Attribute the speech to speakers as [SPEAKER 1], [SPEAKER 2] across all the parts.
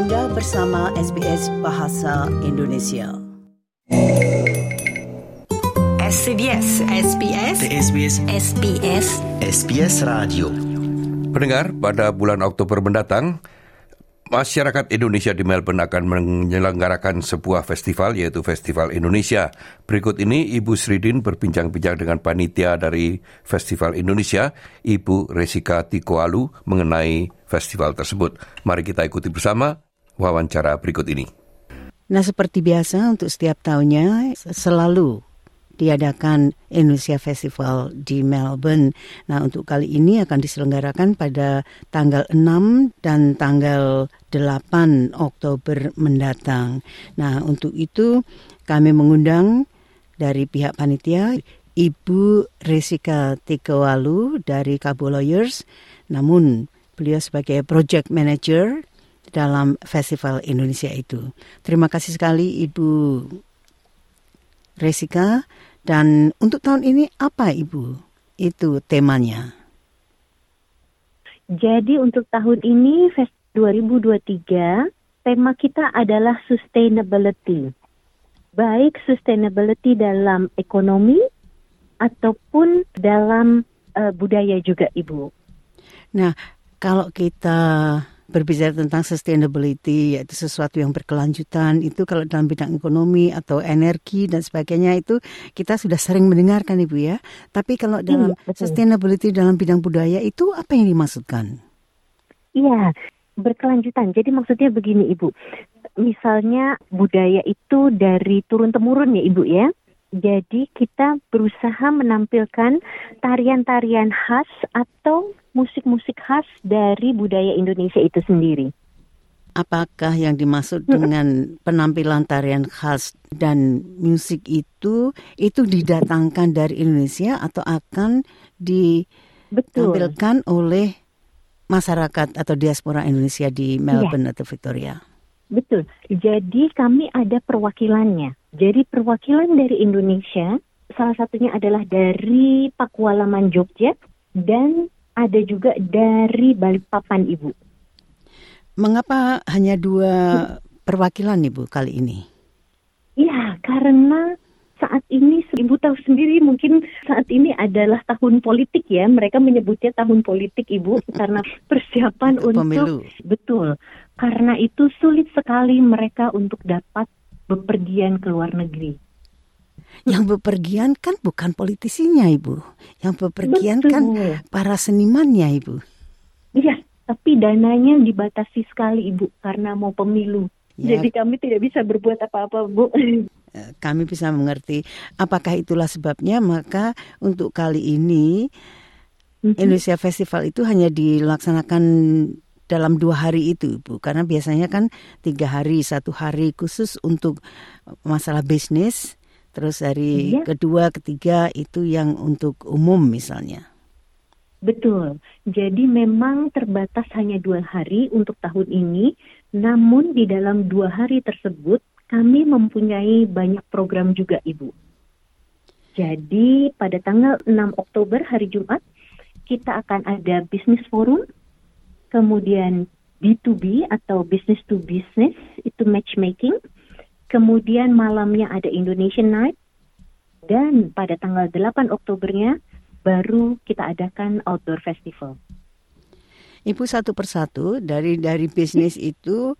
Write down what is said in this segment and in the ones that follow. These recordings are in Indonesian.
[SPEAKER 1] Anda bersama SBS Bahasa Indonesia.
[SPEAKER 2] SBS SBS
[SPEAKER 3] SBS
[SPEAKER 2] SBS
[SPEAKER 3] SBS Radio
[SPEAKER 4] Pendengar, pada bulan Oktober mendatang, masyarakat Indonesia di Melbourne akan menyelenggarakan sebuah festival yaitu Festival Indonesia. Berikut ini Ibu Sridin berbincang-bincang dengan panitia dari Festival Indonesia, Ibu Resika Tikoalu mengenai festival tersebut. Mari kita ikuti bersama wawancara berikut ini.
[SPEAKER 1] Nah, seperti biasa untuk setiap tahunnya selalu diadakan Indonesia Festival di Melbourne. Nah, untuk kali ini akan diselenggarakan pada tanggal 6 dan tanggal 8 Oktober mendatang. Nah, untuk itu kami mengundang dari pihak panitia Ibu Resika Tikowalu dari Kabo Lawyers, namun beliau sebagai project manager dalam Festival Indonesia itu. Terima kasih sekali Ibu Resika. Dan untuk tahun ini apa Ibu? Itu temanya.
[SPEAKER 5] Jadi untuk tahun ini 2023 tema kita adalah sustainability. Baik sustainability dalam ekonomi ataupun dalam uh, budaya juga Ibu.
[SPEAKER 1] Nah, kalau kita berbicara tentang sustainability yaitu sesuatu yang berkelanjutan. Itu kalau dalam bidang ekonomi atau energi dan sebagainya itu kita sudah sering mendengarkan ibu ya. Tapi kalau iya, dalam iya, sustainability dalam bidang budaya itu apa yang dimaksudkan?
[SPEAKER 5] Iya berkelanjutan. Jadi maksudnya begini ibu. Misalnya budaya itu dari turun temurun ya ibu ya. Jadi kita berusaha menampilkan tarian-tarian khas atau musik-musik khas dari budaya Indonesia itu sendiri.
[SPEAKER 1] Apakah yang dimaksud dengan penampilan tarian khas dan musik itu itu didatangkan dari Indonesia atau akan ditampilkan Betul. oleh masyarakat atau diaspora Indonesia di Melbourne ya. atau Victoria?
[SPEAKER 5] Betul. Jadi kami ada perwakilannya. Jadi perwakilan dari Indonesia salah satunya adalah dari Pakualaman Jogja dan ada juga dari Balikpapan Ibu.
[SPEAKER 1] Mengapa hanya dua perwakilan Ibu kali ini?
[SPEAKER 5] Ya, karena saat ini Ibu tahu sendiri mungkin saat ini adalah tahun politik ya. Mereka menyebutnya tahun politik Ibu karena persiapan untuk, untuk betul karena itu sulit sekali mereka untuk dapat bepergian ke luar negeri.
[SPEAKER 1] Yang bepergian kan bukan politisinya, Ibu. Yang bepergian kan Betul. kan para senimannya, Ibu.
[SPEAKER 5] Iya, tapi dananya dibatasi sekali, Ibu, karena mau pemilu. Ya. Jadi kami tidak bisa berbuat apa-apa, Bu.
[SPEAKER 1] Eh, kami bisa mengerti. Apakah itulah sebabnya? Maka untuk kali ini mm-hmm. Indonesia Festival itu hanya dilaksanakan dalam dua hari itu, Bu. Karena biasanya kan tiga hari, satu hari khusus untuk masalah bisnis. Terus hari iya. kedua, ketiga itu yang untuk umum misalnya.
[SPEAKER 5] Betul. Jadi memang terbatas hanya dua hari untuk tahun ini. Namun di dalam dua hari tersebut kami mempunyai banyak program juga, Ibu. Jadi pada tanggal 6 Oktober hari Jumat kita akan ada bisnis forum kemudian B2B atau business to business itu matchmaking, kemudian malamnya ada Indonesian Night, dan pada tanggal 8 Oktobernya baru kita adakan outdoor festival.
[SPEAKER 1] Ibu satu persatu dari dari bisnis itu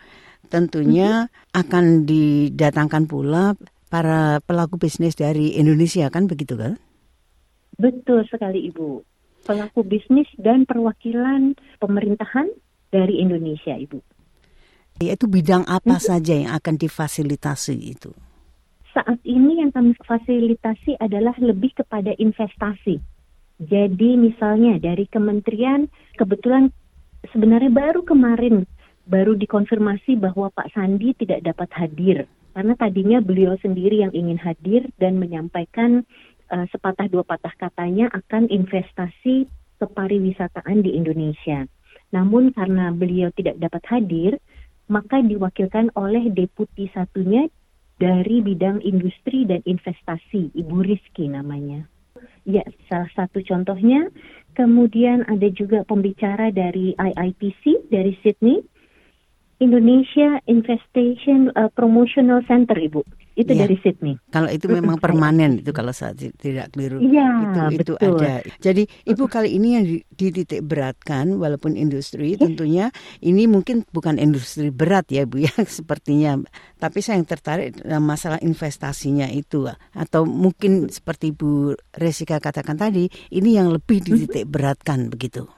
[SPEAKER 1] tentunya akan didatangkan pula para pelaku bisnis dari Indonesia kan begitu kan?
[SPEAKER 5] Betul sekali Ibu pelaku bisnis dan perwakilan pemerintahan dari Indonesia, Ibu.
[SPEAKER 1] Yaitu bidang apa hmm. saja yang akan difasilitasi itu?
[SPEAKER 5] Saat ini yang kami fasilitasi adalah lebih kepada investasi. Jadi misalnya dari kementerian kebetulan sebenarnya baru kemarin baru dikonfirmasi bahwa Pak Sandi tidak dapat hadir karena tadinya beliau sendiri yang ingin hadir dan menyampaikan uh, sepatah dua patah katanya akan investasi ke pariwisataan di Indonesia. Namun karena beliau tidak dapat hadir, maka diwakilkan oleh deputi satunya dari bidang industri dan investasi, Ibu Rizky namanya. Ya, salah satu contohnya. Kemudian ada juga pembicara dari IIPC dari Sydney. Indonesia Infestation uh, Promotional Center, Ibu. Itu
[SPEAKER 1] Iya.
[SPEAKER 5] dari Sydney.
[SPEAKER 1] Kalau itu memang permanen itu kalau saya ti- tidak keliru.
[SPEAKER 5] Iya,
[SPEAKER 1] itu itu
[SPEAKER 5] betul.
[SPEAKER 1] ada. Jadi Ibu kali ini yang di- dititik beratkan walaupun industri tentunya ini mungkin bukan industri berat ya Bu ya sepertinya. Tapi saya yang tertarik dalam masalah investasinya itu atau mungkin seperti Bu Resika katakan tadi ini yang lebih dititik beratkan begitu.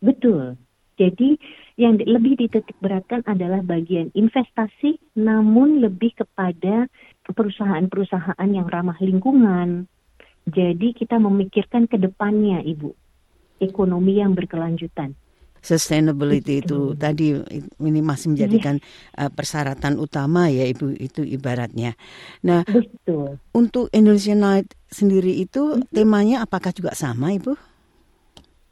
[SPEAKER 5] Betul. Jadi yang lebih dititik beratkan adalah bagian investasi, namun lebih kepada perusahaan-perusahaan yang ramah lingkungan. Jadi kita memikirkan ke depannya, Ibu, ekonomi yang berkelanjutan.
[SPEAKER 1] Sustainability itu tadi ini masih menjadikan uh, persyaratan utama ya Ibu itu ibaratnya. Nah,
[SPEAKER 5] Betul.
[SPEAKER 1] Untuk Indonesian Night sendiri itu temanya apakah juga sama, Ibu?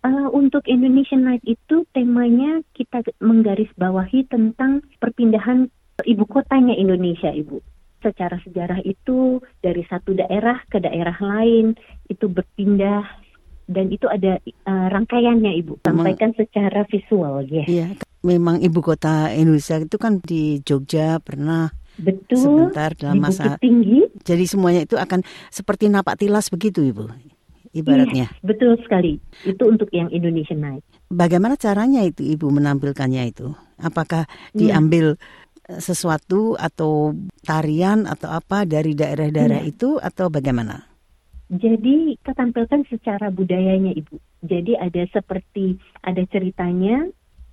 [SPEAKER 5] Uh, untuk Indonesian Night itu temanya kita menggarisbawahi tentang perpindahan ibu kotanya Indonesia, Ibu. Secara sejarah itu dari satu daerah ke daerah lain itu berpindah dan itu ada uh, rangkaiannya, Ibu. Sampaikan secara visual, ya.
[SPEAKER 1] Iya, memang ibu kota Indonesia itu kan di Jogja pernah
[SPEAKER 5] Betul.
[SPEAKER 1] sebentar dalam masa.
[SPEAKER 5] Tinggi.
[SPEAKER 1] Jadi semuanya itu akan seperti napak tilas begitu, Ibu. Ibaratnya.
[SPEAKER 5] Iya, betul sekali. Itu untuk yang Indonesian Night.
[SPEAKER 1] Bagaimana caranya itu Ibu menampilkannya itu? Apakah
[SPEAKER 5] Iya.
[SPEAKER 1] diambil eh, sesuatu atau tarian atau apa dari daerah-daerah
[SPEAKER 5] Iya.
[SPEAKER 1] itu atau bagaimana?
[SPEAKER 5] Jadi kita tampilkan secara budayanya Ibu. Jadi ada seperti ada ceritanya,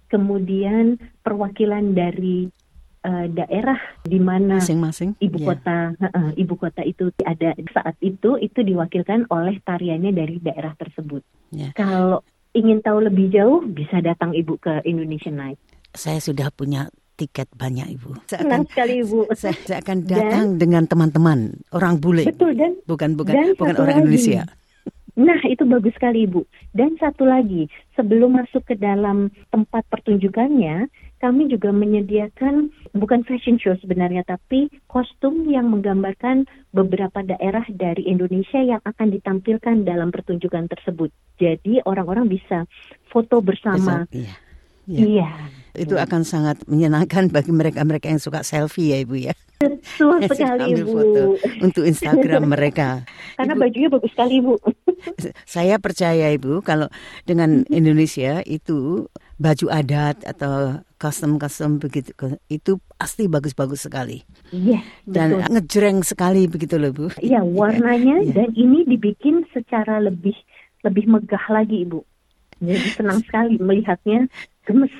[SPEAKER 5] kemudian perwakilan dari eh, daerah di mana
[SPEAKER 1] Masing-masing?
[SPEAKER 5] ibu
[SPEAKER 1] Iya.
[SPEAKER 5] kota heeh, ibu kota itu ada saat itu itu diwakilkan oleh tariannya dari daerah tersebut.
[SPEAKER 1] Ya.
[SPEAKER 5] Kalau ingin tahu lebih jauh bisa datang Ibu ke Indonesian Night.
[SPEAKER 1] Saya sudah punya tiket banyak, Ibu. Saya akan
[SPEAKER 5] Senang sekali Ibu.
[SPEAKER 1] saya, saya akan datang dengan teman-teman orang bule
[SPEAKER 5] Betul dan
[SPEAKER 1] bukan bukan
[SPEAKER 5] Dan
[SPEAKER 1] bukan orang
[SPEAKER 5] lagi.
[SPEAKER 1] Indonesia
[SPEAKER 5] Nah, itu bagus sekali, Ibu. Dan satu lagi, sebelum masuk ke dalam tempat pertunjukannya, kami juga menyediakan bukan fashion show sebenarnya, tapi kostum yang menggambarkan beberapa daerah dari Indonesia yang akan ditampilkan dalam pertunjukan tersebut. Jadi orang-orang bisa foto bersama.
[SPEAKER 1] Iya. Iya.
[SPEAKER 5] Iya,
[SPEAKER 1] itu akan sangat menyenangkan bagi mereka-mereka yang suka selfie ya ibu ya
[SPEAKER 5] betul sekali, Ibu.
[SPEAKER 1] foto untuk Instagram mereka
[SPEAKER 5] Karena
[SPEAKER 1] Ibu-
[SPEAKER 5] bajunya bagus sekali, Ibu.
[SPEAKER 1] Saya percaya ibu kalau dengan Indonesia itu baju adat atau custom-custom begitu itu pasti bagus-bagus sekali
[SPEAKER 5] Iya,
[SPEAKER 1] dan
[SPEAKER 5] betul.
[SPEAKER 1] ngejreng sekali begitu loh bu
[SPEAKER 5] Iya, warnanya
[SPEAKER 1] Iya.
[SPEAKER 5] dan ini dibikin secara lebih lebih megah lagi, Ibu. Jadi senang sekali melihatnya gemes.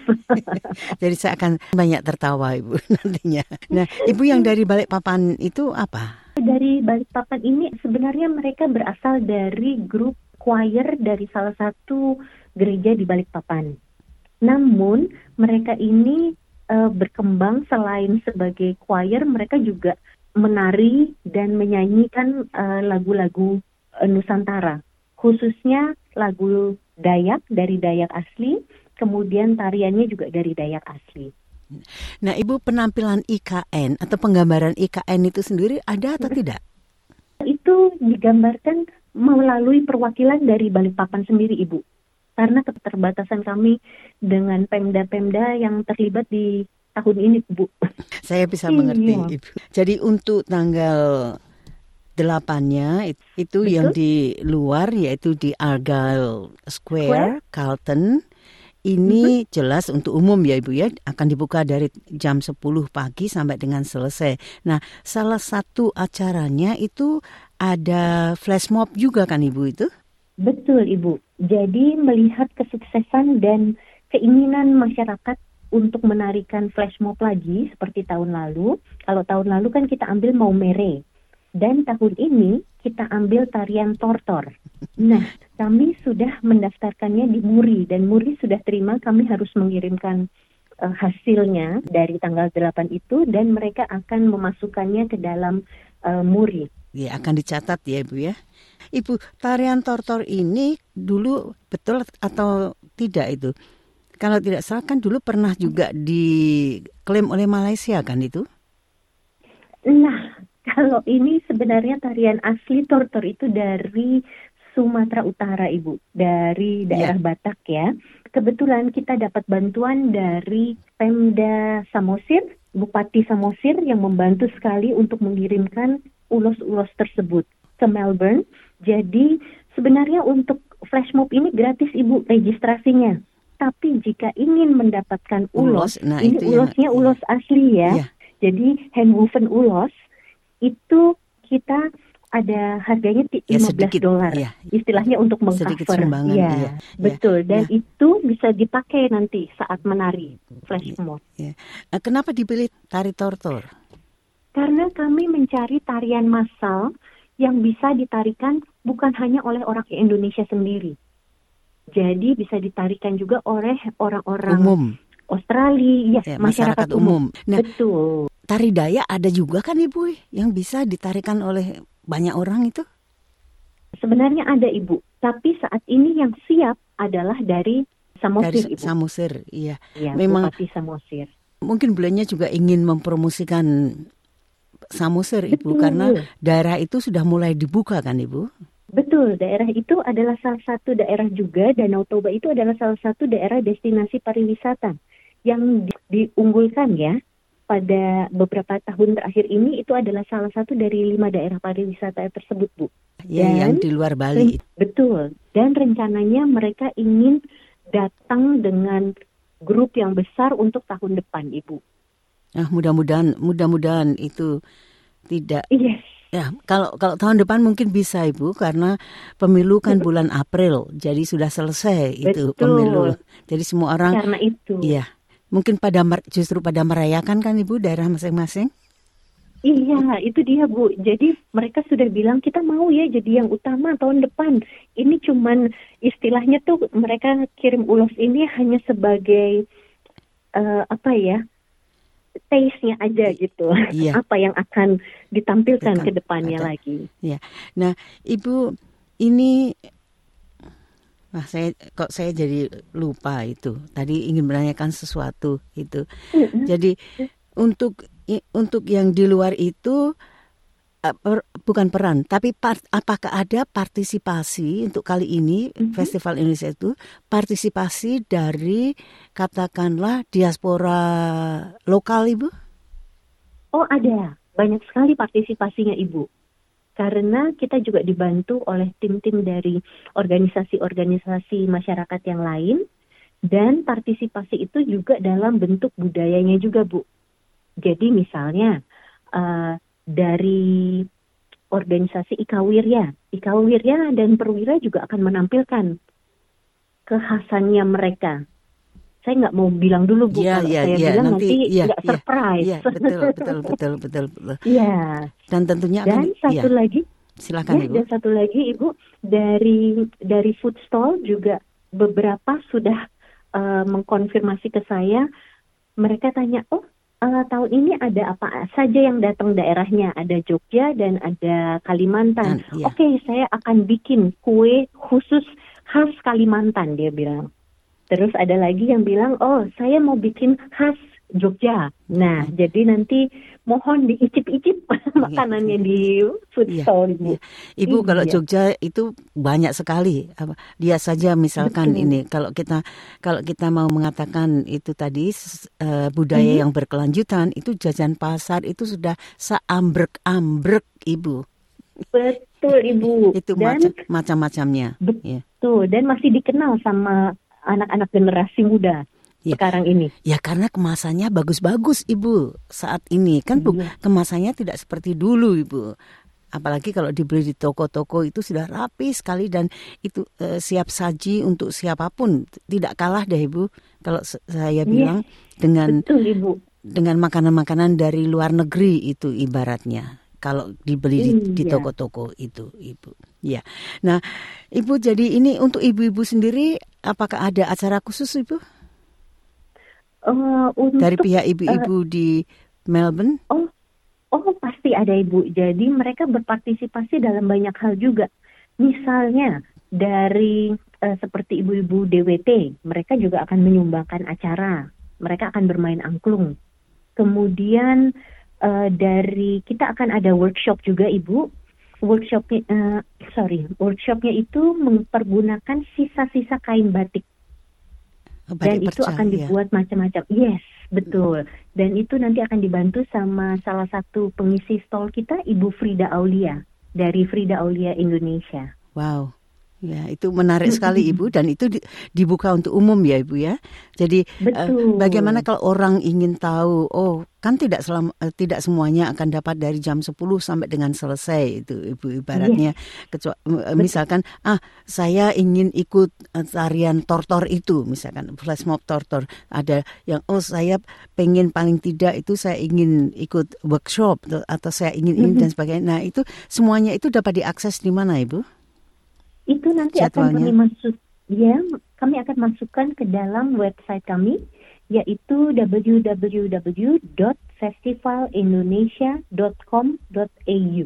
[SPEAKER 1] Jadi saya akan banyak tertawa ibu nantinya. Nah ibu yang dari balik papan itu apa?
[SPEAKER 5] Dari Balikpapan ini sebenarnya mereka berasal dari grup choir dari salah satu gereja di Balikpapan. Namun mereka ini eh, berkembang selain sebagai choir, mereka juga menari dan menyanyikan eh, lagu-lagu eh, Nusantara, khususnya lagu Dayak dari Dayak asli, kemudian tariannya juga dari Dayak asli.
[SPEAKER 1] Nah ibu penampilan IKN atau penggambaran IKN itu sendiri ada atau tidak?
[SPEAKER 5] itu digambarkan melalui perwakilan dari Balikpapan sendiri, Ibu. Karena keterbatasan kami dengan pemda-pemda yang terlibat di tahun ini, Bu.
[SPEAKER 1] Saya bisa
[SPEAKER 5] Iya.
[SPEAKER 1] mengerti ibu. Jadi untuk tanggal delapannya it- itu
[SPEAKER 5] Betul.
[SPEAKER 1] yang di luar yaitu di Argyle Square, Carlton. Ini jelas untuk umum ya Ibu ya akan dibuka dari jam 10 pagi sampai dengan selesai. Nah, salah satu acaranya itu ada flash mob juga kan Ibu itu?
[SPEAKER 5] Betul, Ibu. Jadi melihat kesuksesan dan keinginan masyarakat untuk menarikan flash mob lagi seperti tahun lalu. Kalau tahun lalu kan kita ambil mau mere. Dan tahun ini kita ambil tarian tortor. Nah, kami sudah mendaftarkannya di Muri dan Muri sudah terima kami harus mengirimkan eh, hasilnya dari tanggal 8 itu dan mereka akan memasukkannya ke dalam eh, Muri.
[SPEAKER 1] Ya, akan dicatat ya Ibu ya. Ibu, tarian tortor ini dulu betul atau tidak itu? Kalau tidak salah kan dulu pernah juga diklaim oleh Malaysia kan itu?
[SPEAKER 5] Nah, kalau ini sebenarnya tarian asli tortor itu dari Sumatera Utara, Ibu, dari daerah Batak ya. Kebetulan kita dapat bantuan dari Pemda Samosir, Bupati Samosir yang membantu sekali untuk mengirimkan ulos-ulos tersebut ke Melbourne. Jadi sebenarnya untuk flash mob ini gratis Ibu registrasinya. Tapi jika ingin mendapatkan ulos,
[SPEAKER 1] Ulos, nah
[SPEAKER 5] ini ulosnya ulos asli ya.
[SPEAKER 1] Iya.
[SPEAKER 5] Jadi handwoven ulos itu kita ada harganya ti-
[SPEAKER 1] Ya,
[SPEAKER 5] 15
[SPEAKER 1] sedikit,
[SPEAKER 5] dolar.
[SPEAKER 1] iya.
[SPEAKER 5] Istilahnya untuk mengcover. Iya,
[SPEAKER 1] iya,
[SPEAKER 5] betul. Dan
[SPEAKER 1] iya.
[SPEAKER 5] itu bisa dipakai nanti saat menari flash mob.
[SPEAKER 1] Ya. Eh, Kenapa dipilih tari tortor?
[SPEAKER 5] Karena kami mencari tarian massal yang bisa ditarikan bukan hanya oleh orang Indonesia sendiri. Jadi bisa ditarikan juga oleh orang-orang
[SPEAKER 1] Umum,
[SPEAKER 5] Australia,
[SPEAKER 1] ya,
[SPEAKER 5] ya,
[SPEAKER 1] masyarakat umum. Nah,
[SPEAKER 5] Betul.
[SPEAKER 1] tari daya ada juga kan Ibu yang bisa ditarikan oleh banyak orang itu?
[SPEAKER 5] Sebenarnya ada Ibu, tapi saat ini yang siap adalah dari Samosir
[SPEAKER 1] Dari
[SPEAKER 5] Ibu.
[SPEAKER 1] Samosir, iya.
[SPEAKER 5] ya,
[SPEAKER 1] memang-
[SPEAKER 5] Bupati Samosir.
[SPEAKER 1] Mungkin beliaunya juga ingin mempromosikan Samosir Ibu
[SPEAKER 5] Betul.
[SPEAKER 1] karena daerah itu sudah mulai dibuka kan Ibu?
[SPEAKER 5] Betul, daerah itu adalah salah satu daerah juga Danau Toba itu adalah salah satu daerah destinasi pariwisata yang di- diunggulkan ya pada beberapa tahun terakhir ini itu adalah salah satu dari lima daerah pariwisata tersebut Bu.
[SPEAKER 1] Ya,
[SPEAKER 5] Dan-
[SPEAKER 1] yang di luar Bali.
[SPEAKER 5] Betul. Dan rencananya mereka ingin datang dengan grup yang besar untuk tahun depan Ibu.
[SPEAKER 1] Nah, mudah-mudahan mudah-mudahan itu tidak
[SPEAKER 5] Yes.
[SPEAKER 1] ya kalau kalau tahun depan mungkin bisa Ibu karena pemilu kan bulan April. Jadi sudah selesai itu
[SPEAKER 5] Betul.
[SPEAKER 1] pemilu. Jadi semua orang
[SPEAKER 5] Karena itu.
[SPEAKER 1] iya mungkin pada justru pada merayakan kan Ibu daerah masing-masing.
[SPEAKER 5] Iya, itu dia Bu. Jadi mereka sudah bilang kita mau ya jadi yang utama tahun depan. Ini cuman istilahnya tuh mereka kirim ulos ini hanya sebagai eh, apa ya? taste-nya aja gitu.
[SPEAKER 1] Iya.
[SPEAKER 5] apa yang akan ditampilkan
[SPEAKER 1] Akan
[SPEAKER 5] ke depannya
[SPEAKER 1] ada.
[SPEAKER 5] lagi.
[SPEAKER 1] Ya. Nah, Ibu ini Wah, saya kok saya jadi lupa itu. Tadi ingin menanyakan sesuatu itu. Jadi untuk untuk yang di luar itu eh, per- bukan peran, tapi part- apakah ada partisipasi untuk kali ini Festival Indonesia itu partisipasi dari katakanlah diaspora lokal Ibu?
[SPEAKER 5] Oh ada, banyak sekali partisipasinya Ibu. Karena kita juga dibantu oleh tim-tim dari organisasi-organisasi masyarakat yang lain. Dan partisipasi itu juga dalam bentuk budayanya juga Bu. Jadi misalnya eh, dari organisasi Ikawirya. Ikawirya dan Perwira juga akan menampilkan kekhasannya mereka. Saya nggak mau bilang dulu Bu, kalau
[SPEAKER 1] iya,
[SPEAKER 5] saya
[SPEAKER 1] iya,
[SPEAKER 5] bilang
[SPEAKER 1] nanti, iya,
[SPEAKER 5] nggak
[SPEAKER 1] iya,
[SPEAKER 5] surprise.
[SPEAKER 1] Iya, betul, betul, betul, betul, betul.
[SPEAKER 5] Iya,
[SPEAKER 1] Dan tentunya akan
[SPEAKER 5] dan satu
[SPEAKER 1] iya,
[SPEAKER 5] lagi,
[SPEAKER 1] silakan
[SPEAKER 5] ya,
[SPEAKER 1] Ibu.
[SPEAKER 5] dan satu lagi Ibu dari dari food stall juga beberapa sudah eh, mengkonfirmasi ke saya. Mereka tanya, oh eh, tahun ini ada apa saja yang datang daerahnya? Ada Jogja dan ada Kalimantan.
[SPEAKER 1] Dan, iya.
[SPEAKER 5] Oke, saya akan bikin kue khusus khas Kalimantan, dia bilang. Terus ada lagi yang bilang, oh saya mau bikin khas Jogja. Nah, jadi nanti mohon diicip-icip makanannya di food
[SPEAKER 1] Iya,
[SPEAKER 5] stall. Ibu.
[SPEAKER 1] iya. Ibu kalau
[SPEAKER 5] Iya.
[SPEAKER 1] Jogja itu banyak sekali. Dia saja misalkan
[SPEAKER 5] Betul.
[SPEAKER 1] ini kalau kita kalau kita mau mengatakan itu tadi eh, budaya
[SPEAKER 5] Mhm.
[SPEAKER 1] yang berkelanjutan itu jajan pasar itu sudah seambrek-ambrek Ibu.
[SPEAKER 5] Betul, Ibu.
[SPEAKER 1] Itu
[SPEAKER 5] dan
[SPEAKER 1] macam macam-macamnya. Ya.
[SPEAKER 5] tuh dan masih dikenal sama anak-anak generasi muda
[SPEAKER 1] Iya.
[SPEAKER 5] sekarang ini.
[SPEAKER 1] Ya karena kemasannya bagus-bagus Ibu saat ini kan bu-
[SPEAKER 5] Iya.
[SPEAKER 1] kemasannya tidak seperti dulu Ibu. Apalagi kalau dibeli di toko-toko itu sudah rapi sekali dan itu eh, siap saji untuk siapa pun tidak kalah deh Ibu. Kalau saya
[SPEAKER 5] Iya.
[SPEAKER 1] bilang dengan
[SPEAKER 5] Betul, Ibu.
[SPEAKER 1] dengan makanan-makanan dari luar negeri itu ibaratnya kalau dibeli di, di
[SPEAKER 5] Iya.
[SPEAKER 1] toko-toko itu ibu ya nah ibu jadi ini untuk ibu-ibu sendiri apakah ada acara khusus ibu
[SPEAKER 5] Eh, untuk
[SPEAKER 1] dari pihak ibu-ibu di Melbourne
[SPEAKER 5] Oh, oh pasti ada ibu. Jadi mereka berpartisipasi dalam banyak hal juga. Misalnya dari eh, seperti ibu-ibu DWT, mereka juga akan menyumbangkan acara. Mereka akan bermain angklung. Kemudian eh, dari kita akan ada workshop juga ibu workshopnya, uh, sorry, workshopnya itu mempergunakan sisa-sisa kain batik
[SPEAKER 1] Oh,
[SPEAKER 5] dan itu akan
[SPEAKER 1] ya.
[SPEAKER 5] dibuat macam-macam. Yes, betul. Dan itu nanti akan dibantu sama salah satu pengisi stall kita, Ibu Frida Aulia dari Frida Aulia Indonesia.
[SPEAKER 1] Wow. Ya, itu menarik sekali Ibu dan itu di- dibuka untuk umum ya Ibu ya. Jadi eh,
[SPEAKER 5] Betul.
[SPEAKER 1] bagaimana kalau orang ingin tahu, oh kan tidak selam, eh, tidak semuanya akan dapat dari jam 10 sampai dengan selesai itu Ibu ibaratnya. Kecuali eh, misalkan ah saya ingin ikut eh, tarian tortor itu misalkan flash mob tortor ada yang oh saya pengen paling tidak itu saya ingin ikut workshop atau saya ingin ini dan sebagainya. Nah, itu semuanya itu dapat diakses di mana Ibu?
[SPEAKER 5] Itu nanti akan
[SPEAKER 1] Jadwalnya.
[SPEAKER 5] kami masuk, ya, kami akan masukkan ke dalam website kami, yaitu www.festivalindonesia.com.au.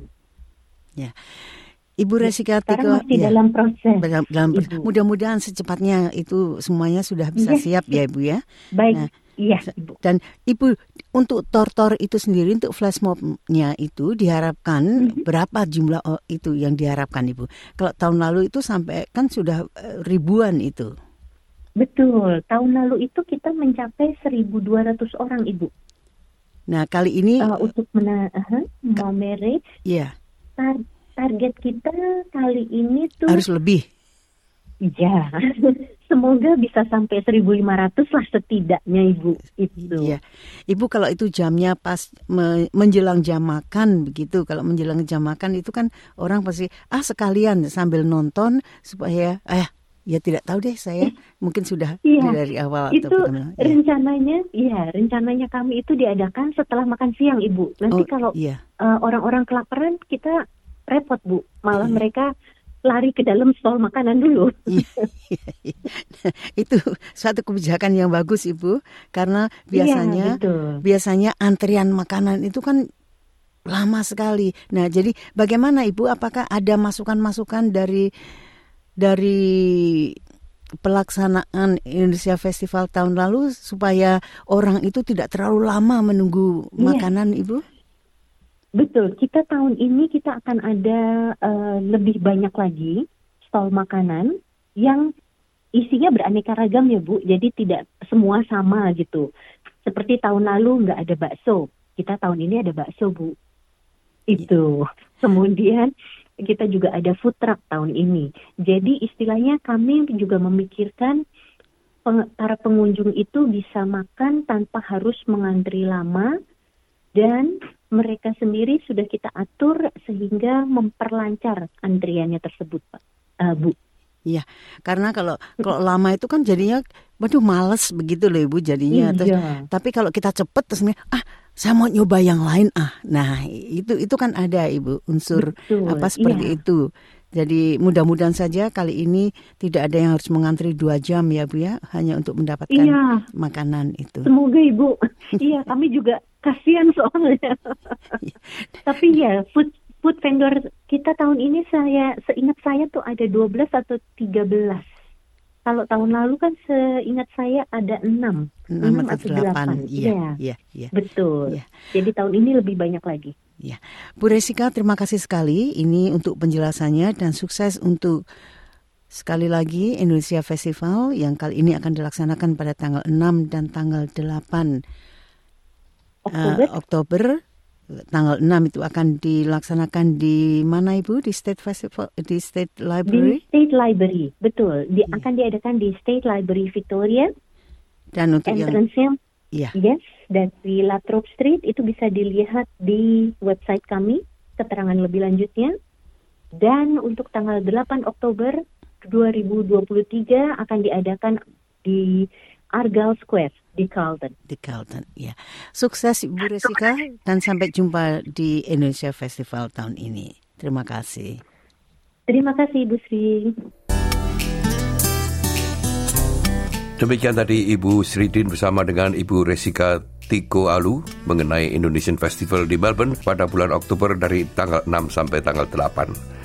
[SPEAKER 1] Ibu Resika
[SPEAKER 5] Sekarang
[SPEAKER 1] Tiko,
[SPEAKER 5] masih
[SPEAKER 1] ya,
[SPEAKER 5] dalam proses.
[SPEAKER 1] dalam, dalam-
[SPEAKER 5] Ibu.
[SPEAKER 1] mudah-mudahan secepatnya itu semuanya sudah bisa
[SPEAKER 5] Yes.
[SPEAKER 1] siap ya Ibu ya.
[SPEAKER 5] Baik,
[SPEAKER 1] Nah,
[SPEAKER 5] iya, Ibu.
[SPEAKER 1] Dan Ibu untuk tortor itu sendiri untuk flash mob-nya itu diharapkan
[SPEAKER 5] Mhm.
[SPEAKER 1] berapa jumlah oh, itu yang diharapkan Ibu? Kalau tahun lalu itu sampai kan sudah eh, ribuan itu.
[SPEAKER 5] Betul. Tahun lalu itu kita mencapai 1.200 orang, Ibu.
[SPEAKER 1] Nah kali ini
[SPEAKER 5] Uh, untuk mena uh, memanage
[SPEAKER 1] ya
[SPEAKER 5] tar- target kita kali ini tuh
[SPEAKER 1] harus lebih.
[SPEAKER 5] ya semoga bisa sampai 1.500 lah setidaknya Ibu itu.
[SPEAKER 1] Iya, Ibu kalau itu jamnya pas me- menjelang jam makan begitu. Kalau menjelang jam makan itu kan orang pasti ah sekalian sambil nonton supaya eh ya tidak tahu deh saya mungkin sudah
[SPEAKER 5] Iya,
[SPEAKER 1] dari awal
[SPEAKER 5] Itu
[SPEAKER 1] atau. Iya.
[SPEAKER 5] rencananya, ya rencananya kami itu diadakan setelah makan siang Ibu. Nanti
[SPEAKER 1] Oh,
[SPEAKER 5] kalau
[SPEAKER 1] iya.
[SPEAKER 5] uh, orang-orang kelaparan kita repot Bu, malah
[SPEAKER 1] Iya.
[SPEAKER 5] mereka lari ke dalam stol makanan dulu.
[SPEAKER 1] Itu suatu kebijakan yang bagus ibu karena biasanya
[SPEAKER 5] Iya, betul.
[SPEAKER 1] biasanya antrian makanan itu kan lama sekali. Nah jadi bagaimana ibu? Apakah ada masukan-masukan dari dari pelaksanaan Indonesia Festival tahun lalu supaya orang itu tidak terlalu lama menunggu
[SPEAKER 5] Iya.
[SPEAKER 1] makanan ibu?
[SPEAKER 5] Betul, kita tahun ini kita akan ada eh, lebih banyak lagi stall makanan yang isinya beraneka ragam ya Bu. Jadi tidak semua sama gitu. Seperti tahun lalu nggak ada bakso, kita tahun ini ada bakso Bu. Itu. Kemudian kita juga ada food truck tahun ini. Jadi istilahnya kami juga memikirkan peng- para pengunjung itu bisa makan tanpa harus mengantri lama dan mereka sendiri sudah kita atur sehingga memperlancar antriannya tersebut, Pak. Eh, Bu.
[SPEAKER 1] Karena kalau kalau lama itu kan jadinya, waduh males begitu loh ibu jadinya. Terus
[SPEAKER 5] Iya.
[SPEAKER 1] Tapi kalau kita cepet terus ah saya mau nyoba yang lain ah. Nah itu itu kan ada ibu unsur
[SPEAKER 5] Betul,
[SPEAKER 1] apa seperti
[SPEAKER 5] iya.
[SPEAKER 1] itu. Jadi mudah-mudahan saja kali ini tidak ada yang harus mengantri dua jam ya bu ya hanya untuk mendapatkan
[SPEAKER 5] Iya,
[SPEAKER 1] makanan itu.
[SPEAKER 5] semoga Ibu. iya, kami juga kasihan soalnya. Tapi ya, food food vendor kita tahun ini saya seingat saya tuh ada 12 atau 13. Kalau tahun lalu kan seingat saya ada 6.
[SPEAKER 1] Enam
[SPEAKER 5] enam
[SPEAKER 1] atau
[SPEAKER 5] atau
[SPEAKER 1] delapan,
[SPEAKER 5] delapan,
[SPEAKER 1] iya,
[SPEAKER 5] iya.
[SPEAKER 1] iya, iya.
[SPEAKER 5] Betul.
[SPEAKER 1] Iya.
[SPEAKER 5] Jadi tahun ini lebih banyak lagi.
[SPEAKER 1] Ya, Bu Resika terima kasih sekali ini untuk penjelasannya dan sukses untuk sekali lagi Indonesia Festival yang kali ini akan dilaksanakan pada tanggal 6 dan tanggal 8
[SPEAKER 5] Oktober.
[SPEAKER 1] Oktober. Tanggal 6 itu akan dilaksanakan di mana Ibu? Di State Festival di State
[SPEAKER 5] Di
[SPEAKER 1] Library
[SPEAKER 5] State Library, betul. Di,
[SPEAKER 1] Iya.
[SPEAKER 5] Akan diadakan di State Library Victoria.
[SPEAKER 1] dan untuk yang
[SPEAKER 5] Entrance-nya,
[SPEAKER 1] Iya.
[SPEAKER 5] yes, dari Latrobe Street itu bisa dilihat di website kami, keterangan lebih lanjutnya. Dan untuk tanggal 8 Oktober 2023 akan diadakan di Argyle Square di Carlton.
[SPEAKER 1] di Carlton. Ya. Sukses Ibu Resika dan sampai jumpa di Indonesia Festival tahun ini. Terima kasih.
[SPEAKER 5] Terima kasih Ibu Sri.
[SPEAKER 4] Demikian tadi Ibu Sridin bersama dengan Ibu Resika Tiko Alu mengenai Indonesian Festival di Melbourne pada bulan Oktober dari tanggal 6 sampai tanggal 8.